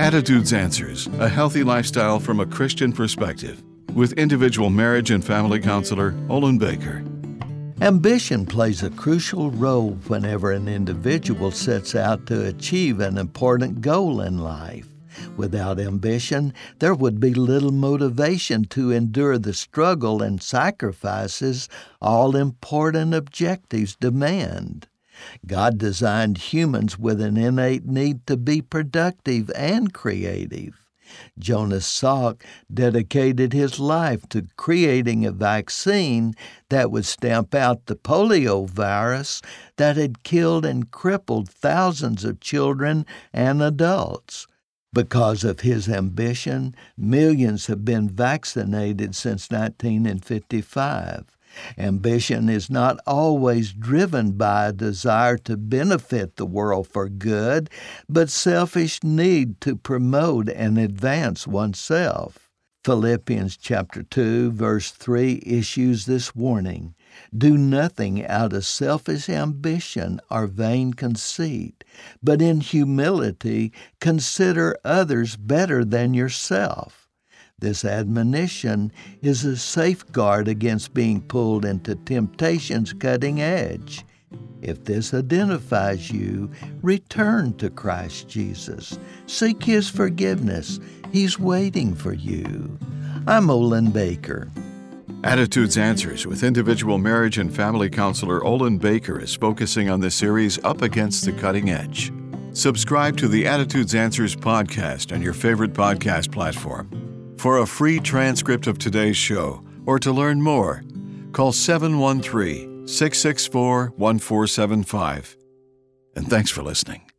Attitudes Answers A Healthy Lifestyle from a Christian Perspective with individual marriage and family counselor Olin Baker. Ambition plays a crucial role whenever an individual sets out to achieve an important goal in life. Without ambition, there would be little motivation to endure the struggle and sacrifices all important objectives demand. God designed humans with an innate need to be productive and creative. Jonas Salk dedicated his life to creating a vaccine that would stamp out the polio virus that had killed and crippled thousands of children and adults. Because of his ambition, millions have been vaccinated since 1955. Ambition is not always driven by a desire to benefit the world for good, but selfish need to promote and advance oneself. Philippians chapter 2 verse 3 issues this warning. Do nothing out of selfish ambition or vain conceit, but in humility consider others better than yourself. This admonition is a safeguard against being pulled into temptation's cutting edge. If this identifies you, return to Christ Jesus. Seek His forgiveness. He's waiting for you. I'm Olin Baker. Attitudes Answers with individual marriage and family counselor Olin Baker is focusing on the series Up Against the Cutting Edge. Subscribe to the Attitudes Answers podcast on your favorite podcast platform. For a free transcript of today's show or to learn more, call 713 664 1475. And thanks for listening.